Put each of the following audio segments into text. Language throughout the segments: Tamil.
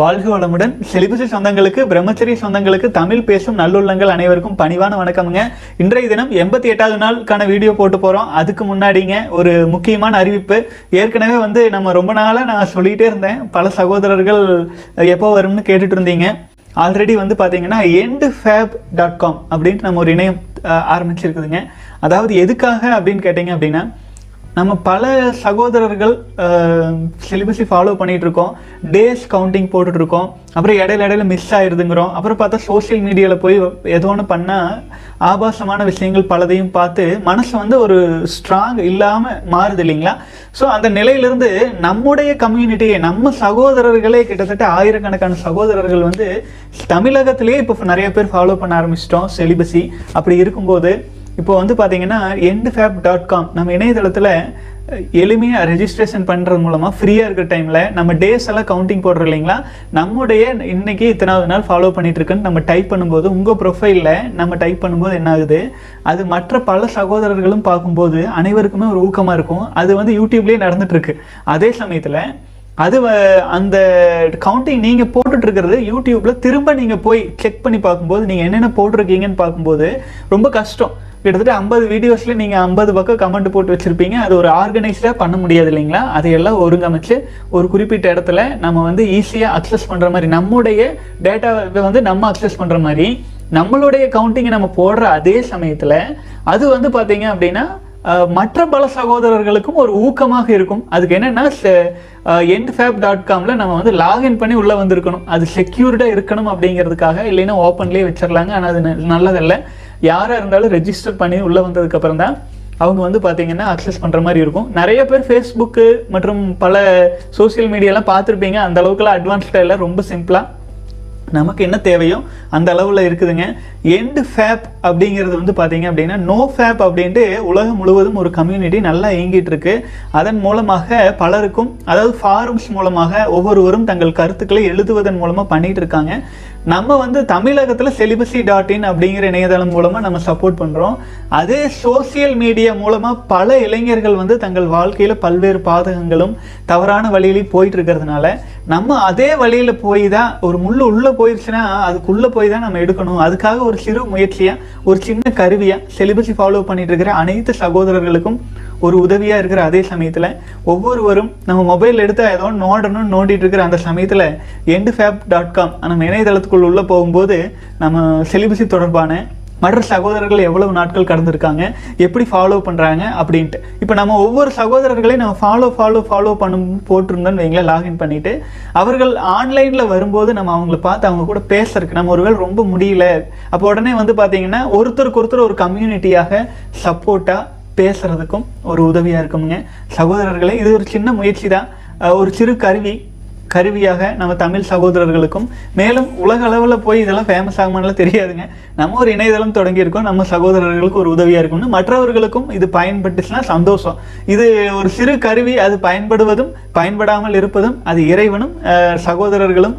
வாழ்க வளமுடன். செலிபசி சொந்தங்களுக்கு பிரம்மச்சரிய சொந்தங்களுக்கு தமிழ் பேசும் நல்லுள்ளங்கள் அனைவருக்கும் பணிவான வணக்கமுங்க. இன்றைய தினம் எண்பத்தி எட்டாவது நாளுக்கான வீடியோ போட்டு போகிறோம் அதுக்கு முன்னாடிங்க ஒரு முக்கியமான அறிவிப்பு. ஏற்கனவே வந்து நம்ம ரொம்ப நாளாக நான் சொல்லிகிட்டே இருந்தேன். பல சகோதரர்கள் எப்போ வரும்னு கேட்டுட்டு இருந்தீங்க. ஆல்ரெடி வந்து பார்த்தீங்கன்னா எண்டு ஃபேப் டாட் காம் அப்படின்ட்டு நம்ம ஒரு இணையம் ஆரம்பிச்சிருக்குதுங்க. அதாவது எதுக்காக அப்படின்னு கேட்டிங்க அப்படின்னா நம்ம பல சகோதரர்கள் சிலிபஸை ஃபாலோ பண்ணிகிட்ருக்கோம் இருக்கோம் டேஸ் கவுண்டிங் போட்டுட்ருக்கோம் அப்புறம் இடையில இடையில மிஸ் ஆயிடுதுங்கிறோம் அப்புறம் பார்த்தா சோஷியல் மீடியாவில் போய் ஏதோ ஒன்று பண்ணால் ஆபாசமான விஷயங்கள் பலதையும் பார்த்து மனசு வந்து ஒரு ஸ்ட்ராங் இல்லாமல் மாறுது இல்லைங்களா? ஸோ அந்த நிலையிலிருந்து நம்முடைய கம்யூனிட்டியை நம்ம சகோதரர்களே கிட்டத்தட்ட ஆயிரக்கணக்கான சகோதரர்கள் வந்து தமிழகத்திலேயே இப்போ நிறைய பேர் ஃபாலோ பண்ண ஆரம்பிச்சிட்டோம். செலிபஸி அப்படி இருக்கும்போது இப்போ வந்து பார்த்தீங்கன்னா எண்டு ஃபேப் டாட் காம் நம்ம இணையதளத்தில் எளிமையாக ரெஜிஸ்ட்ரேஷன் பண்ணுறது மூலமாக ஃப்ரீயாக இருக்கிற டைமில் நம்ம டேஸ் எல்லாம் கவுண்டிங் போடுறோம் இல்லைங்களா? நம்முடைய இன்னைக்கு இத்தனாவது நாள் ஃபாலோ பண்ணிகிட்ருக்குன்னு நம்ம டைப் பண்ணும்போது உங்கள் ப்ரொஃபைலில் நம்ம டைப் பண்ணும்போது என்ன ஆகுது? அது மற்ற பல சகோதரர்களும் பார்க்கும்போது அனைவருக்குமே ஒரு ஊக்கமாக இருக்கும். அது வந்து யூடியூப்லேயே நடந்துகிட்ருக்கு அதே சமயத்தில் அது வ- அந்த கவுண்டிங் நீங்கள் போட்டுட்ருக்கிறது யூடியூப்பில் திரும்ப நீங்கள் போய் செக் பண்ணி பார்க்கும்போது நீங்கள் என்னென்ன போட்டிருக்கீங்கன்னு பார்க்கும்போது ரொம்ப கஷ்டம். கிட்டத்தட்ட ஐம்பது வீடியோஸில் நீங்கள் ஐம்பது பக்கம் கமெண்ட் போட்டு வச்சுருப்பீங்க. அது ஒரு ஆர்கனைஸ்டாக பண்ண முடியாது இல்லைங்களா? அதையெல்லாம் ஒருங்கமைச்சு ஒரு குறிப்பிட்ட இடத்துல நம்ம வந்து ஈஸியாக அக்சஸ் பண்ணுற மாதிரி நம்முடைய டேட்டாவை வந்து நம்ம அக்சஸ் பண்ணுற மாதிரி நம்மளுடைய கவுண்டிங்கை நம்ம போடுற அதே சமயத்தில் அது வந்து பார்த்தீங்க அப்படின்னா மற்ற பல சகோதரர்களுக்கும் ஒரு ஊக்கமாக இருக்கும். அதுக்கு என்னென்னா என் ஃபேப் டாட் காமில் நம்ம வந்து லாகின் பண்ணி உள்ளே வந்திருக்கணும். அது செக்யூர்டாக இருக்கணும் அப்படிங்கிறதுக்காக இல்லைன்னா ஓப்பன்லேயே வச்சிடலாங்க. ஆனால் அது ந- நல்லதல்ல. யாராக இருந்தாலும் ரெஜிஸ்டர் பண்ணி உள்ளே வந்ததுக்கப்புறம் தான் அவங்க வந்து பார்த்தீங்கன்னா அக்சஸ் பண்ணுற மாதிரி இருக்கும். நிறைய பேர் ஃபேஸ்புக்கு மற்றும் பல சோஷியல் மீடியாலாம் பார்த்துருப்பீங்க. அந்த அளவுக்குலாம் அட்வான்ஸ்டாக இல்லை ரொம்ப சிம்பிளாக நமக்கு என்ன தேவையோ அந்த அளவில் இருக்குதுங்க. எண்டு ஃபேப் அப்படிங்கிறது வந்து பார்த்தீங்க அப்படின்னா நோ ஃபேப் அப்படின்ட்டு உலகம் முழுவதும் ஒரு கம்யூனிட்டி நல்லா இயங்கிட்டு இருக்கு. அதன் மூலமாக பலருக்கும் அதாவது ஃபாரம்ஸ் மூலமாக ஒவ்வொருவரும் தங்கள் கருத்துக்களை எழுதுவதன் மூலமாக பண்ணிகிட்டு இருக்காங்க. நம்ம வந்து தமிழகத்தில் செலிபசி டாட் இன் அப்படிங்கிற இணையதளம் மூலமாக நம்ம சப்போர்ட் பண்ணுறோம் அதே சோஷியல் மீடியா மூலமாக பல இளைஞர்கள் வந்து தங்கள் வாழ்க்கையில் பல்வேறு பாதகங்களும் தவறான வழியிலையும் போயிட்டு இருக்கிறதுனால நம்ம அதே வழியில் போய் தான் ஒரு முள் உள்ளே போயிடுச்சுன்னா அதுக்குள்ளே போய் தான் நம்ம எடுக்கணும். அதுக்காக ஒரு சிறு முயற்சியாக ஒரு சின்ன கருவியாக செலிபஸை ஃபாலோ பண்ணிட்டு இருக்கிற அனைத்து சகோதரர்களுக்கும் ஒரு உதவியாக இருக்கிற அதே சமயத்தில் ஒவ்வொருவரும் நம்ம மொபைல் எடுத்து ஏதோ நோடணும்னு நோண்டணும்னு நோண்டிட்டு இருக்கிற அந்த சமயத்தில் எண்டு ஃபேப் டாட் காம் நம்ம இணையதளத்துக்குள் உள்ளே போகும்போது நம்ம செலிபஸி தொடர்பான மற்ற சகோதரர்கள் எவ்வளவு நாட்கள் கடந்திருக்காங்க எப்படி ஃபாலோ பண்ணுறாங்க அப்படின்ட்டு. இப்போ நம்ம ஒவ்வொரு சகோதரர்களையும் நம்ம ஃபாலோ ஃபாலோ ஃபாலோ பண்ணும் போட்டிருந்தோன்னு வைங்களேன் லாகின் பண்ணிட்டு அவர்கள் ஆன்லைனில் வரும்போது நம்ம அவங்கள பார்த்து அவங்க கூட பேசுறதுக்கு நம்ம ஒருவேளை ரொம்ப முடியல. அப்போ உடனே வந்து பார்த்தீங்கன்னா ஒருத்தருக்கு ஒருத்தர் ஒரு கம்யூனிட்டியாக சப்போர்ட்டாக பேசுகிறதுக்கும் ஒரு உதவியாக இருக்குங்க சகோதரர்களே இது ஒரு சின்ன முயற்சி தான் ஒரு சிறு கருவி கருவியாக நம்ம தமிழ் சகோதரர்களுக்கும் மேலும் உலக அளவில் போய் இதெல்லாம் ஃபேமஸ் ஆகுமானலாம் தெரியாதுங்க. நம்ம ஒரு இணையதளம் தொடங்கியிருக்கோம். நம்ம சகோதரர்களுக்கு ஒரு உதவியாக இருக்கும்னு மற்றவர்களுக்கும் இது பயன்பட்டுச்சுன்னா சந்தோஷம். இது ஒரு சிறு கருவி அது பயன்படுவதும் பயன்படாமல் இருப்பதும் அது இறைவனும் சகோதரர்களும்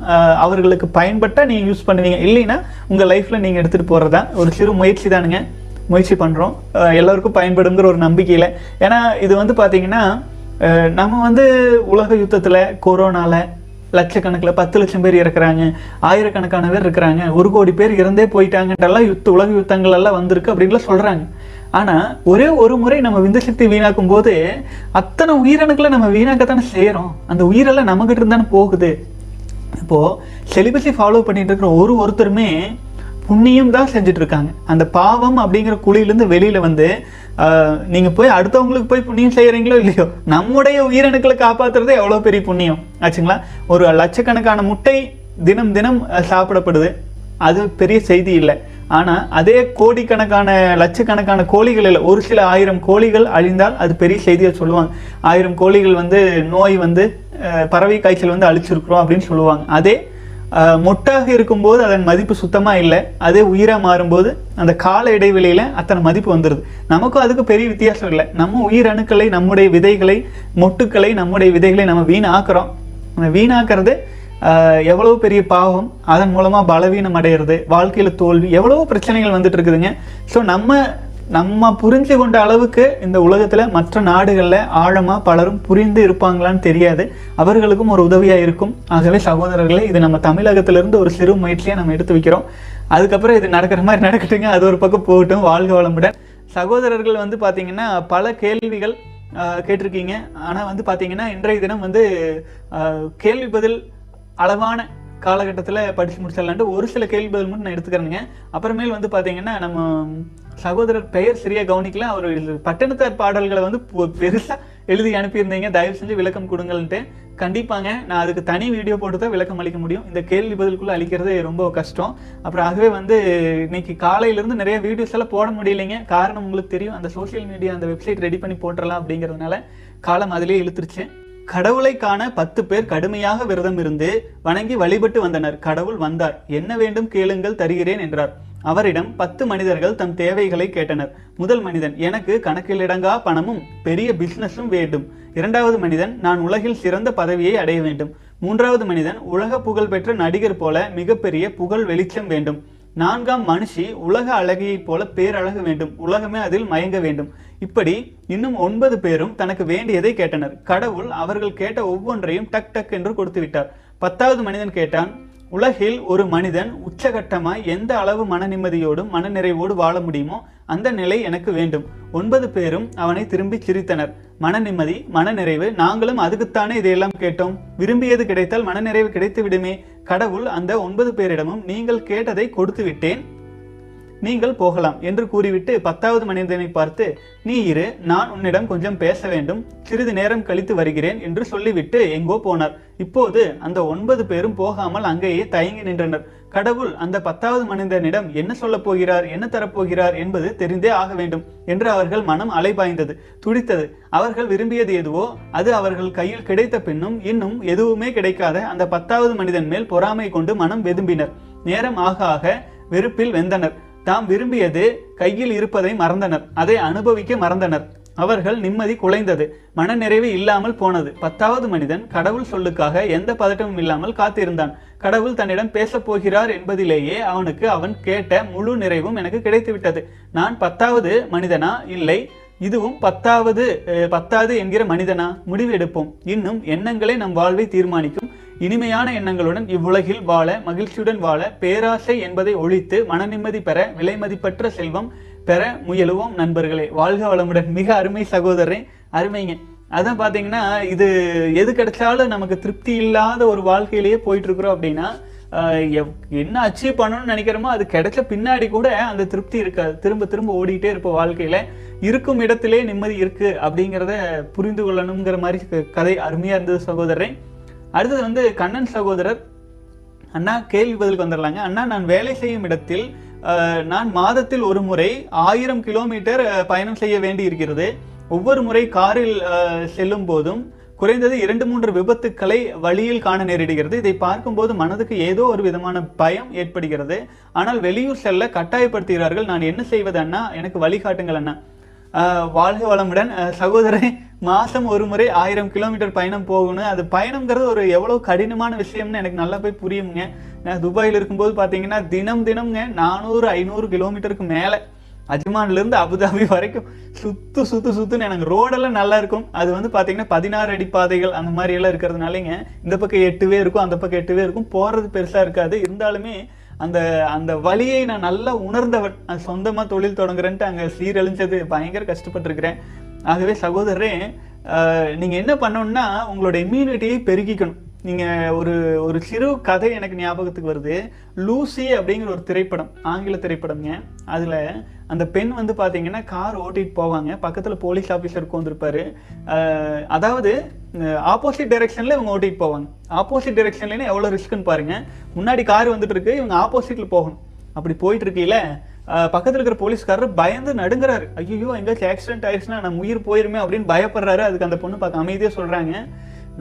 அவர்களுக்கு பயன்பட்டால் நீங்கள் யூஸ் பண்ணுவீங்க. இல்லைன்னா உங்கள் லைஃப்பில் நீங்கள் எடுத்துகிட்டு போகிறதா ஒரு சிறு முயற்சி தானுங்க. முயற்சி பண்ணுறோம் எல்லோருக்கும் பயன்படுங்கிற ஒரு நம்பிக்கையில். ஏன்னா இது வந்து பார்த்திங்கன்னா நம்ம வந்து உலக யுத்தத்தில் கொரோனாவில் லட்சக்கணக்கில் பத்து லட்சம் பேர் இறக்குறாங்க. ஆயிரக்கணக்கான பேர் இருக்கிறாங்க ஒரு கோடி பேர் இறந்தே போயிட்டாங்கன்றெல்லாம் யுத்த உலக யுத்தங்கள் எல்லாம் வந்திருக்கு அப்படின்லாம் சொல்கிறாங்க ஆனால் ஒரே ஒரு முறை நம்ம விந்து சக்தி வீணாக்கும் போது அத்தனை உயிரணுக்களை நம்ம வீணாக்கத்தானே செய்கிறோம் அந்த உயிரெல்லாம் நம்மக்கிட்ட இருந்தானே போகுது. இப்போது செலிபஸை ஃபாலோ பண்ணிகிட்டு இருக்கிற ஒரு ஒருத்தருமே புண்ணியம் தான் செஞ்சுட்டு இருக்காங்க அந்த பாவம் அப்படிங்கிற குழியிலேருந்து வெளியில் வந்து நீங்கள் போய் அடுத்தவங்களுக்கு போய் புண்ணியம் செய்கிறீங்களோ இல்லையோ நம்முடைய உயிரணுக்களை காப்பாற்றுறது எவ்வளோ பெரிய புண்ணியம். ஆச்சுங்களா? ஒரு லட்சக்கணக்கான முட்டை தினம் தினம் சாப்பிடப்படுது. அது பெரிய செய்தி இல்லை. ஆனால் அதே கோடிக்கணக்கான லட்சக்கணக்கான கோழிகள் இல்லை ஒரு சில ஆயிரம் கோழிகள் அழிந்தால் அது பெரிய செய்தியாக சொல்லுவாங்க. ஆயிரம் கோழிகள் வந்து நோய் வந்து பறவை காய்ச்சல் வந்து அழிச்சிருக்கிறோம் அப்படின்னு சொல்லுவாங்க. அதே மொட்டாக இருக்கும்போது அதன் மதிப்பு சுத்தமாக இல்லை. அதே உயிராக மாறும்போது அந்த கால இடைவெளியில் அத்தனை மதிப்பு வந்துடுது நமக்கும் அதுக்கு பெரிய வித்தியாசம் இல்லை. நம்ம உயிரணுக்களை நம்முடைய விதைகளை மொட்டுக்களை நம்முடைய விதைகளை நம்ம வீணாக்குறோம். அந்த வீணாக்குறது பெரிய பாவம் அதன் மூலமாக பலவீனம் அடையிறது வாழ்க்கையில் தோல்வி எவ்வளவோ பிரச்சனைகள் வந்துட்டு இருக்குதுங்க. ஸோ நம்ம நம்ம புரிஞ்சு கொண்ட அளவுக்கு இந்த உலகத்தில் மற்ற நாடுகளில் ஆழமாக பலரும் புரிந்து இருப்பாங்களான்னு தெரியாது. அவர்களுக்கும் ஒரு உதவியாக இருக்கும். ஆகவே சகோதரர்களே இது நம்ம தமிழகத்திலிருந்து ஒரு சிறு முயற்சியை நம்ம எடுத்து வைக்கிறோம். அதுக்கப்புறம் இது நடக்கிற மாதிரி நடக்கட்டுங்க. அது ஒரு பக்கம் போகட்டும். வாழ்க வளமுடன். சகோதரர்கள் வந்து பார்த்திங்கன்னா பல கேள்விகள் கேட்டிருக்கீங்க. ஆனால் வந்து பார்த்தீங்கன்னா இன்றைய தினம் வந்து கேள்வி பதில் அளவான காலகட்டத்தில் படித்து முடிச்சிடலான்ட்டு ஒரு சில கேள்வி பதில் மட்டும் நான் எடுத்துக்கிறேங்க அப்புறமேல் வந்து பார்த்தீங்கன்னா நம்ம சகோதரர் பெயர் சரியா கவனிக்கல. அவர் பட்டணத்தார் பாடல்களை வந்து பெருசாக பெருசா எழுதி அனுப்பியிருந்தீங்க. தயவு செஞ்சு விளக்கம் கொடுங்கள்ன்ட்டு. கண்டிப்பாங்க நான் அதுக்கு தனி வீடியோ போட்டு தான் விளக்கம் அளிக்க முடியும். இந்த கேள்வி பதிலுக்குள்ளே அளிக்கிறது ரொம்ப கஷ்டம். அப்புறம் ஆகவே வந்து இன்னைக்கு காலையிலேருந்து நிறைய வீடியோஸ் எல்லாம் போட முடியலைங்க. காரணம் உங்களுக்கு தெரியும். அந்த சோஷியல் மீடியா அந்த வெப்சைட் ரெடி பண்ணி போட்டுடலாம் அப்படிங்கிறதுனால காலம் அதிலே இழுத்துருச்சு. கடவுளை காண பத்து பேர் கடுமையாக விரதம் இருந்து வணங்கி வழிபட்டு வந்தனர். கடவுள் வந்தார். என்ன வேண்டும் கேளுங்கள் தருகிறேன் என்றார். அவரிடம் பத்து மனிதர்கள் தம் தேவைகளை கேட்டனர். முதல் மனிதன் எனக்கு கணக்கிலடங்கா பணமும் பெரிய பிசினஸும் வேண்டும். இரண்டாவது மனிதன் நான் உலகில் சிறந்த பதவியை அடைய வேண்டும். மூன்றாவது மனிதன் உலக புகழ் பெற்ற நடிகர் போல மிகப்பெரிய புகழ் வெளிச்சம் வேண்டும். நான்காம் மனுஷி உலக அழகியைப் போல பேரழகு வேண்டும். உலகமே அதில் மயங்க வேண்டும். இப்படி இன்னும் ஒன்பது பேரும் தனக்கு வேண்டியதை கேட்டனர். கடவுள் அவர்கள் கேட்ட ஒவ்வொன்றையும் டக் டக் என்று கொடுத்து விட்டார் பத்தாவது மனிதன் கேட்டான் உலகில் ஒரு மனிதன் உச்சகட்டமாய் எந்த அளவு மன நிம்மதியோடும் மனநிறைவோடு வாழ முடியுமோ அந்த நிலை எனக்கு வேண்டும். ஒன்பது பேரும் அவனை திரும்பி சிரித்தனர். மன நிம்மதி மனநிறைவு நாங்களும் அதுக்குத்தானே இதையெல்லாம் கேட்டோம். விரும்பியது கிடைத்தால் மனநிறைவு கிடைத்து விடுமே கடவுள் அந்த ஒன்பது பேரிடமும் நீங்கள் கேட்டதை கொடுத்து விட்டேன் நீங்கள் போகலாம் என்று கூறிவிட்டு பத்தாவது மனிதனை பார்த்து நீ இரு நான் உன்னிடம் கொஞ்சம் பேச வேண்டும் சிறிது நேரம் கழித்து வருகிறேன் என்று சொல்லிவிட்டு எங்கோ போனார். இப்போது அந்த ஒன்பது பேரும் போகாமல் அங்கேயே தயங்கி நின்றனர். கடவுள் அந்த பத்தாவது மனிதனிடம் என்ன சொல்லப் போகிறார் என்ன தரப்போகிறார் என்பது தெரிந்தே ஆக வேண்டும் என்று அவர்கள் மனம் அலைபாய்ந்தது. துடித்தது. அவர்கள் விரும்பியது எதுவோ அது அவர்கள் கையில் கிடைத்த பின்னும் இன்னும் எதுவுமே கிடைக்காத அந்த பத்தாவது மனிதன் மேல் பொறாமை கொண்டு மனம் வெதும்பினர். நேரம் ஆக ஆக வெறுப்பில் வெந்தனர். தாம் விரும்பியது கையில் இருப்பதை மறந்தனர் அதை அனுபவிக்க மறந்தனர். அவர்கள் நிம்மதி குலைந்தது மனநிறைவு இல்லாமல் போனது. பத்தாவது மனிதன் கடவுள் சொல்லுக்காக எந்த பதட்டமும் இல்லாமல் காத்திருந்தான். கடவுள் தன்னிடம் பேசப் போகிறார் என்பதிலேயே அவனுக்கு அவன் கேட்ட முழு நிறைவும் எனக்கு கிடைத்துவிட்டது. நான் பத்தாவது மனிதனா? இல்லை. இதுவும் பத்தாவது பத்தாவது பத்தாது என்கிற மனிதனா? முடிவு எடுப்போம் இன்னும் எண்ணங்களே நம் வாழ்வை தீர்மானிக்கும். இனிமையான எண்ணங்களுடன் இவ்வுலகில் வாழ மகிழ்ச்சியுடன் வாழ பேராசை என்பதை ஒழித்து மன நிம்மதி பெற விலை மதிப்பற்ற செல்வம் பெற முயலுவோம் நண்பர்களே. வாழ்க வளமுடன். மிக அருமை சகோதரரே அருமைங்க. அதான் பார்த்தீங்கன்னா இது எது கிடைச்சாலும் நமக்கு திருப்தி இல்லாத ஒரு வாழ்க்கையிலேயே போயிட்டு இருக்கிறோம் அப்படின்னா எவ்- என்ன அச்சீவ் பண்ணணும்னு நினைக்கிறோமோ அது கிடைச்ச பின்னாடி கூட அந்த திருப்தி இருக்காது. திரும்ப திரும்ப ஓடிக்கிட்டே இருப்போம் வாழ்க்கையில. இருக்கும் இடத்திலே நிம்மதி இருக்கு அப்படிங்கிறத புரிந்து கொள்ளணுங்கிற மாதிரி க- கதை அருமையா இருந்தது சகோதரரே. அடுத்தது வந்து கண்ணன் சகோதரர். அண்ணா கேள்வி பதிலுக்கு வந்துடலாங்க. அண்ணா நான் வேலை செய்யும் இடத்தில் நான் மாதத்தில் ஒரு முறை ஆயிரம் கிலோமீட்டர் பயணம் செய்ய வேண்டி இருக்கிறது ஒவ்வொரு முறை காரில் செல்லும் போதும் குறைந்தது இரண்டு மூன்று விபத்துக்களை வழியில் காண நேரிடுகிறது. இதை பார்க்கும்போது மனதுக்கு ஏதோ ஒரு விதமான பயம் ஏற்படுகிறது. ஆனால் வெளியூர் செல்ல கட்டாயப்படுத்துகிறார்கள். நான் என்ன செய்வது அண்ணா? எனக்கு வழிகாட்டுங்கள் அண்ணா. வாழ்க வளமுடன். ஆஹ் சகோதரன் ஒரு முறை ஆயிரம் கிலோமீட்டர் பயணம் போகணும். அது பயணம்ங்கிறது ஒரு எவ்வளோ கடினமான விஷயம்னு எனக்கு நல்லா போய் புரியுங்க நான் துபாயில் இருக்கும்போது பார்த்தீங்கன்னா தினம் தினம்ங்க நானூறு ஐநூறு கிலோமீட்டருக்கு மேலே அஜ்மான்லேருந்து அபுதாபி வரைக்கும் சுத்து சுத்து சுத்துன்னு எனக்கு ரோடெல்லாம் நல்லா இருக்கும். அது வந்து பார்த்தீங்கன்னா பதினாறு அடி பாதைகள் அந்த மாதிரி எல்லாம் இருக்கிறதுனாலங்க இந்த பக்கம் எட்டுவே இருக்கும் அந்த பக்கம் எட்டுவே இருக்கும். போகிறது பெருசாக இருக்காது. இருந்தாலுமே அந்த அந்த வழியை நான் நல்லா உணர்ந்தவன். நான் சொந்தமாக தொழில் தொடங்குறேன்ட்டு அங்கே சீரழிஞ்சது. பயங்கர கஷ்டப்பட்டுருக்கிறேன். ஆகவே சகோதரரே நீங்கள் என்ன பண்ணணும்னா உங்களோட இம்யூனிட்டியை பெருக்கிக்கணும் நீங்கள் ஒரு ஒரு சிறு கதை எனக்கு ஞாபகத்துக்கு வருது. லூசி அப்படிங்கிற ஒரு திரைப்படம் ஆங்கில திரைப்படம்ங்க. அதில் அந்த பெண் வந்து பார்த்தீங்கன்னா கார் ஓட்டிகிட்டு போவாங்க. பக்கத்தில் போலீஸ் ஆஃபீஸர் உட்காந்துருப்பாரு அதாவது ஆப்போசிட் டைரெக்ஷனில் இவங்க ஓட்டிகிட்டு போவாங்க. ஆப்போசிட் டைரக்ஷன்ல எவ்வளோ ரிஸ்க்னு பாருங்கள் முன்னாடி கார் வந்துட்டு இருக்கு இவங்க ஆப்போசிட்டில் போகணும். அப்படி போயிட்டு இருக்கையில இருக்கிற போலீஸ்காரர் பயந்து நடுங்கிறாரு. ஐயோ எங்கேயாச்சும் ஆக்சிடென்ட் ஆயிடுச்சுன்னா நம்ம உயிர் போயிருமே அப்படின்னு பயப்படுறாரு. அதுக்கு அந்த பொண்ணு பார்க்க அமைதியாக சொல்கிறாங்க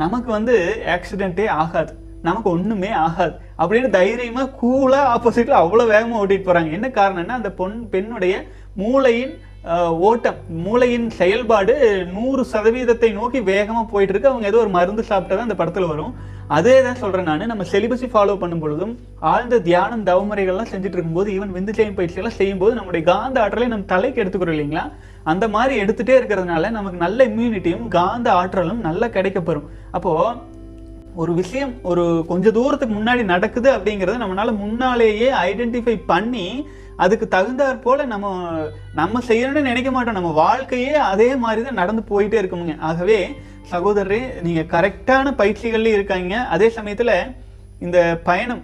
நமக்கு வந்து ஆக்சிடென்ட்டே ஆகாது. நமக்கு ஒன்றுமே ஆகாது. அப்படின்னு தைரியமாக கூலாக ஆப்போசிட்டில் அவ்வளோ வேகமாக ஓட்டிகிட்டு போகிறாங்க என்ன காரணம்னா அந்த பொன் பெண்ணுடைய மூளையின் ஓட்டம் மூளையின் செயல்பாடு நூறு சதவீதத்தை நோக்கி வேகமாக போயிட்டு இருக்கு அவங்க ஏதோ ஒரு மருந்து சாப்பிட்டா அந்த படத்தில் வரும். அதே தான் சொல்கிறேன் நான். நம்ம செலிபஸை ஃபாலோ பண்ணும் பொழுதும் ஆழ்ந்த தியானம் தவமுறைகள்லாம் செஞ்சுட்டு இருக்கும்போது ஈவன் விந்து ஜெயம் பயிற்சியெல்லாம் செய்யும்போது நம்முடைய காந்த ஆற்றலை நம்ம தலைக்கு எடுத்துக்கிறோம் இல்லைங்களா? அந்த மாதிரி எடுத்துகிட்டே இருக்கிறதுனால நமக்கு நல்ல இம்யூனிட்டியும் காந்த ஆற்றலும் நல்லா கிடைக்கப்பெறும். அப்போது ஒரு விஷயம் ஒரு கொஞ்ச தூரத்துக்கு முன்னாடி நடக்குது அப்படிங்கறத நம்மளால முன்னாலேயே ஐடென்டிஃபை பண்ணி அதுக்கு தகுந்தாற் போல நம்ம நம்ம செய்யணும்னு நினைக்க மாட்டோம். நம்ம வாழ்க்கையே அதே மாதிரி தான் நடந்து போயிட்டே இருக்குமுங்க. ஆகவே சகோதரரே நீங்கள் கரெக்டான பயிற்சிகள்லேயும் இருக்காங்க. அதே சமயத்தில் இந்த பயணம்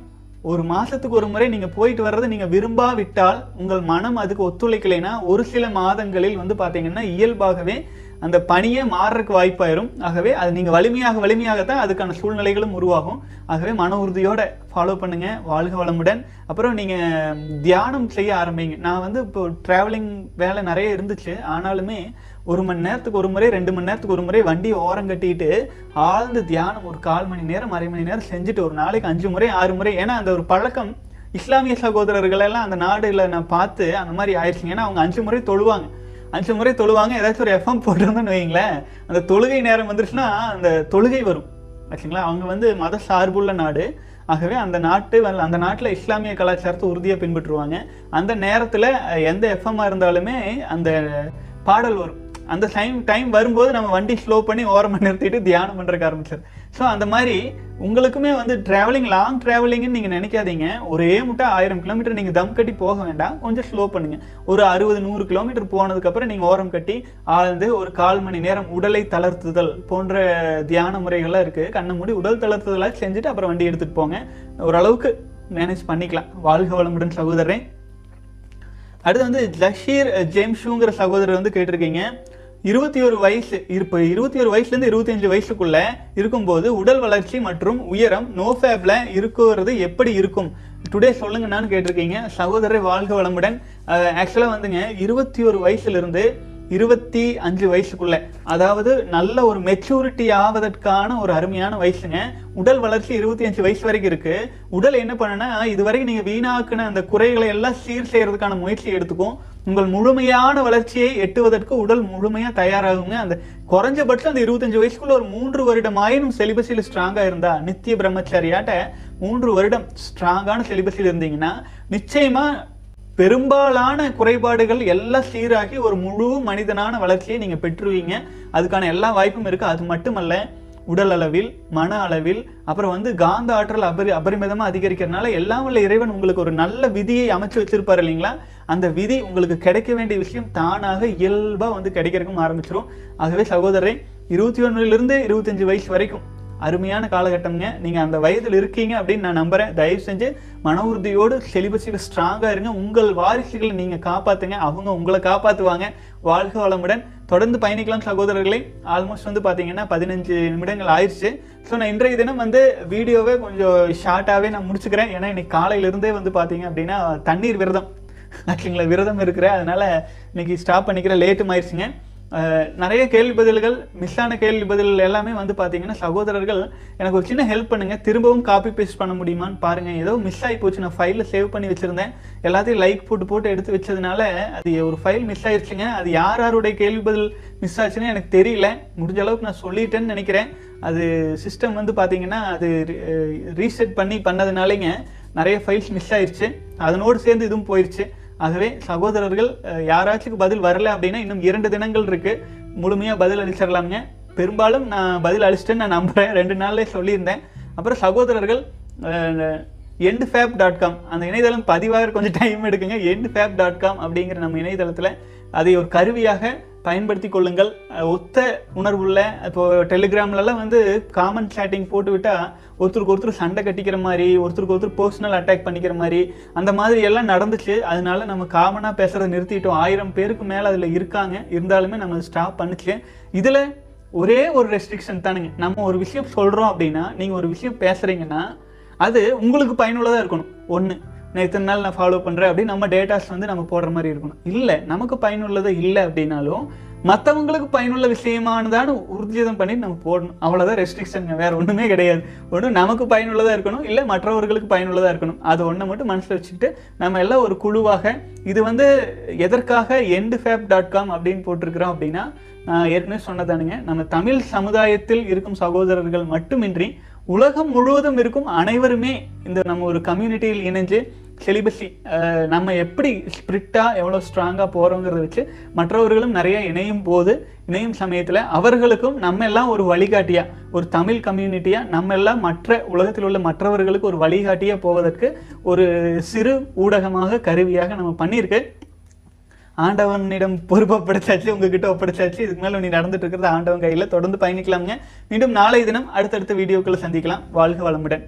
ஒரு மாதத்துக்கு ஒரு முறை நீங்கள் போயிட்டு வர்றதை நீங்கள் விரும்பாவிட்டால் உங்கள் மனம் அதுக்கு ஒத்துழைக்கலைன்னா ஒரு சில மாதங்களில் வந்து பார்த்தீங்கன்னா இயல்பாகவே அந்த பணியே மாறுறதுக்கு வாய்ப்பாயிரும். ஆகவே அது நீங்கள் வலிமையாக வலிமையாகத்தான் அதுக்கான சூழ்நிலைகளும் உருவாகும். ஆகவே மன உறுதியோட ஃபாலோ பண்ணுங்கள் வாழ்க வளமுடன். அப்புறம் நீங்கள் தியானம் செய்ய ஆரம்பிங்க. நான் வந்து இப்போ ட்ராவலிங் வேலை நிறைய இருந்துச்சு. ஆனாலுமே ஒரு மணி நேரத்துக்கு ஒரு முறை ரெண்டு மணி நேரத்துக்கு ஒரு முறை வண்டி ஓரம் கட்டிட்டு ஆழ்ந்து தியானம் ஒரு கால் மணி நேரம் அரை மணி நேரம் செஞ்சுட்டு ஒரு நாளைக்கு அஞ்சு முறை ஆறு முறை. ஏன்னா அந்த ஒரு பழக்கம் இஸ்லாமிய சகோதரர்கள் எல்லாம் அந்த நாடுல நான் பார்த்து அந்த மாதிரி ஆயிடுச்சுங்க. ஏன்னா அவங்க அஞ்சு முறை தொழுவாங்க. அஞ்சு முறை தொழுவாங்க ஏதாச்சும் ஒரு எஃப்எம் போட்டிருந்தோன்னு வைங்களேன் அந்த தொழுகை நேரம் வந்துருச்சுன்னா அந்த தொழுகை வரும். ஆச்சுங்களா அவங்க வந்து மத சார்புள்ள நாடு. ஆகவே அந்த நாட்டு வந்து- அந்த நாட்டில் இஸ்லாமிய கலாச்சாரத்தை உறுதியாக பின்பற்றுவாங்க. அந்த நேரத்தில் எந்த எஃப்எம்மாக இருந்தாலுமே அந்த பாடல் வரும். அந்த டைம் டைம் வரும்போது நம்ம வண்டி ஸ்லோ பண்ணி ஓரமாக நிறுத்திட்டு தியானம் பண்ணுறக்கு ஆரம்பிச்சார் ஸோ அந்த மாதிரி உங்களுக்குமே வந்து ட்ராவலிங் லாங் ட்ராவலிங்னு நீங்கள் நினைக்காதீங்க. ஒரே முட்டை ஆயிரம் கிலோமீட்டர் நீங்கள் தம் கட்டி போக வேண்டாம். கொஞ்சம் ஸ்லோ பண்ணுங்கள் ஒரு அறுபது நூறு கிலோமீட்டர் போனதுக்கப்புறம் நீங்கள் ஓரம் கட்டி ஆழ்ந்து ஒரு கால் மணி நேரம் உடலை தளர்த்துதல் போன்ற தியான முறைகள்லாம் இருக்குது கண்ணை மூடி உடல் தளர்த்துதலாக செஞ்சுட்டு அப்புறம் வண்டி எடுத்துகிட்டு போங்க. ஓரளவுக்கு மேனேஜ் பண்ணிக்கலாம். வாழ்க வளமுடன் சகோதரன் அடுத்து வந்து ஜஷீர் ஜேம்ஷுங்கிற சகோதரர் வந்து கேட்டிருக்கீங்க. இருபத்தி ஒரு வயசு இப்போ இருபத்தி ஒரு வயசுலேருந்து இருபத்தஞ்சு வயசுக்குள்ள இருக்கும்போது உடல் வளர்ச்சி மற்றும் உயரம் நோஃபேப்ல இருக்கிறது எப்படி இருக்கும்? டுடே சொல்லுங்கன்னு கேட்டிருக்கீங்க. சகோதரர் வாழ்க வளமுடன். ஆக்சுவலாக வந்துங்க இருபத்தி ஒரு வயசுலேருந்து இருபத்தி அஞ்சு வயசுக்குள்ள. அதாவது நல்ல ஒரு மெச்சூரிட்டி ஆவதற்கான ஒரு அருமையான வயசுங்க. உடல் வளர்ச்சி இருபத்தி அஞ்சு வயசு வரைக்கும் இருக்கு. உடல் என்ன பண்ணுனா இதுவரைக்கும் நீங்க வீணாக்குன அந்த குறைகளை எல்லாம் சீர் செய்யறதுக்கான முயற்சி எடுத்துக்கும். உங்கள் முழுமையான வளர்ச்சியை எட்டுவதற்கு உடல் முழுமையா தயாராகுங்க. அந்த குறைஞ்சபட்சம் அந்த இருபத்தஞ்சு வயசுக்குள்ள ஒரு மூன்று வருடம் ஆயினும் செலிபஸில் ஸ்ட்ராங்கா இருந்தா நித்திய பிரம்மச்சாரியாட்ட மூன்று வருடம் ஸ்ட்ராங்கான செலிபஸில் இருந்தீங்கன்னா நிச்சயமா பெரும்பாலான குறைபாடுகள் எல்லாம் சீராகி ஒரு முழு மனிதனான வளர்ச்சியை நீங்கள் பெற்றுவீங்க. அதுக்கான எல்லா வாய்ப்பும் இருக்குது அது மட்டுமல்ல உடல் அளவில் மன அளவில் அப்புறம் வந்து காந்த ஆற்றல் அபரி அபரிமிதமாக அதிகரிக்கிறதுனால எல்லாம் உள்ள இறைவன் உங்களுக்கு ஒரு நல்ல விதியை அமைச்சு வச்சிருப்பார் இல்லைங்களா? அந்த விதி உங்களுக்கு கிடைக்க வேண்டிய விஷயம் தானாக இயல்பாக வந்து கிடைக்கிறதுக்கும் ஆரம்பிச்சிடும் ஆகவே சகோதரரை இருபத்தி ஒன்றுலேருந்து இருபத்தஞ்சு வயசு வரைக்கும் அருமையான காலகட்டம்ங்க. நீங்கள் அந்த வயதில் இருக்கீங்க அப்படின்னு நான் நம்புகிறேன் தயவு செஞ்சு மன உறுதியோடு செலிபஸில் ஸ்ட்ராங்காக இருங்க. உங்கள் வாரிசுகளை நீங்கள் காப்பாத்துங்க. அவங்க உங்களை காப்பாற்றுவாங்க வாழ்க வளமுடன். தொடர்ந்து பயணிக்கலாம் சகோதரர்களே. ஆல்மோஸ்ட் வந்து பார்த்தீங்கன்னா பதினஞ்சு நிமிடங்கள் ஆயிடுச்சு ஸோ நான் இன்றைய தினம் வந்து வீடியோவே கொஞ்சம் ஷார்ட்டாகவே நான் முடிச்சுக்கிறேன். ஏன்னா இன்னைக்கு காலையிலேருந்தே வந்து பார்த்தீங்க அப்படின்னா தண்ணீர் விரதம். ஆக்சுவங்களா விரதம் இருக்கிறேன். அதனால் இன்னைக்கு ஸ்டாப் பண்ணிக்கிறேன். லேட்டும் ஆயிடுச்சுங்க. நிறைய கேள்வி பதில்கள் மிஸ் ஆன கேள்வி பதில்கள் எல்லாமே வந்து பார்த்தீங்கன்னா சகோதரர்கள் எனக்கு ஒரு சின்ன ஹெல்ப் பண்ணுங்க திரும்பவும் காப்பி பேஸ்ட் பண்ண முடியுமான்னு பாருங்கள் ஏதோ மிஸ் ஆகி போச்சு நான் ஃபைலில் சேவ் பண்ணி வச்சிருந்தேன். எல்லாத்தையும் லைக் போட்டு போட்டு எடுத்து வச்சதுனால அது ஒரு ஃபைல் மிஸ் ஆயிடுச்சுங்க அது யார் யாருடைய கேள்வி பதில் மிஸ் ஆச்சுன்னு எனக்கு தெரியல. முடிஞ்ச அளவுக்கு நான் சொல்லிட்டேன்னு நினைக்கிறேன். அது சிஸ்டம் வந்து பார்த்தீங்கன்னா அது ரீசெட் பண்ணி பண்ணதுனாலேங்க நிறைய ஃபைல்ஸ் மிஸ் ஆயிடுச்சு அதனோடு சேர்ந்து இதுவும் போயிடுச்சு ஆகவே சகோதரர்கள் யாராச்சுக்கு யாராச்சும் பதில் வரல அப்படின்னா இன்னும் இரண்டு தினங்கள் இருக்குது முழுமையாக பதில் அளிச்சிடலாங்க பெரும்பாலும் நான் பதில் அளிச்சிட்டேன்னு நான் நம்புறேன். ரெண்டு நாள்லேயே சொல்லியிருந்தேன். அப்புறம் சகோதரர்கள் எண்டு ஃபேப் டாட் காம் அந்த இணையதளம் பதிவாக கொஞ்சம் டைம் எடுக்குங்க. எண்டு ஃபேப் டாட் காம் அப்படிங்கிற நம்ம இணையதளத்தில் அதை ஒரு கருவியாக பயன்படுத்தி கொள்ளுங்கள். ஒத்த உணர்வுள்ள இப்போது டெலிகிராம்லலாம் வந்து காமன் சேட்டிங் போட்டுவிட்டால் ஒருத்தருக்கு ஒருத்தர் சண்டை கட்டிக்கிற மாதிரி ஒருத்தருக்கு ஒருத்தர் பர்சனல் அட்டாக் பண்ணிக்கிற மாதிரி அந்த மாதிரி எல்லாம் நடந்துச்சு. அதனால நம்ம காமனாக பேசுகிறத நிறுத்திட்டோம். ஆயிரம் பேருக்கு மேலே அதில் இருக்காங்க. இருந்தாலுமே நம்ம ஸ்டாப் பண்ணுச்சு. இதில் ஒரே ஒரு ரெஸ்ட்ரிக்ஷன் தானுங்க. நம்ம ஒரு விஷயம் சொல்கிறோம் அப்படின்னா நீங்கள் ஒரு விஷயம் பேசுகிறீங்கன்னா அது உங்களுக்கு பயனுள்ளதாக இருக்கணும். ஒன்று நான் இத்தனை நாள் நான் ஃபாலோ பண்ணுறேன் அப்படின்னு நம்ம டேட்டாஸ் வந்து நம்ம போடுற மாதிரி இருக்கணும். இல்லை நமக்கு பயனுள்ளது இல்லை அப்படின்னாலும் மற்றவங்களுக்கு பயனுள்ள விஷயமானதான உறுதிதம் பண்ணி நம்ம போடணும். அவ்வளோதான் ரெஸ்ட்ரிக்ஷன் வேறு ஒன்றுமே கிடையாது. ஒன்று நமக்கு பயனுள்ளதாக இருக்கணும் இல்லை மற்றவர்களுக்கு பயனுள்ளதாக இருக்கணும். அது ஒன்றை மட்டும் மனசில் வச்சுட்டு நம்ம எல்லாம் ஒரு குழுவாக இது வந்து எதற்காக எண்டு ஃபேப் டாட் காம் அப்படின்னு போட்டிருக்கிறோம் அப்படின்னா நான் ஏற்கனவே சொன்னதானுங்க நம்ம தமிழ் சமுதாயத்தில் இருக்கும் சகோதரர்கள் மட்டுமின்றி உலகம் முழுவதும் இருக்கும் அனைவருமே இந்த நம்ம ஒரு கம்யூனிட்டியில் இணைஞ்சு செலிபஸி நம்ம எப்படி ஸ்பிரிட்டாக எவ்வளோ ஸ்ட்ராங்காக போகிறோங்கிறத வச்சு மற்றவர்களும் நிறைய இணையும் போது இணையும் சமயத்தில் அவர்களுக்கும் நம்ம எல்லாம் ஒரு வழிகாட்டியாக ஒரு தமிழ் கம்யூனிட்டியாக நம்ம எல்லாம் மற்ற உலகத்தில் உள்ள மற்றவர்களுக்கு ஒரு வழிகாட்டியாக போவதற்கு ஒரு சிறு ஊடகமாக கருவியாக நம்ம பண்ணியிருக்கு. ஆண்டவனிடம் பொறுப்பப்படுத்தாச்சு உங்ககிட்ட ஒப்படைச்சாச்சு. இதுக்கு மேலே நீ நடந்துட்டு இருக்கிறது ஆண்டவன் கையில் தொடர்ந்து பயணிக்கலாமுங்க. மீண்டும் நாளை தினம் அடுத்தடுத்த வீடியோக்களை சந்திக்கலாம். வாழ்க வளமுடன்.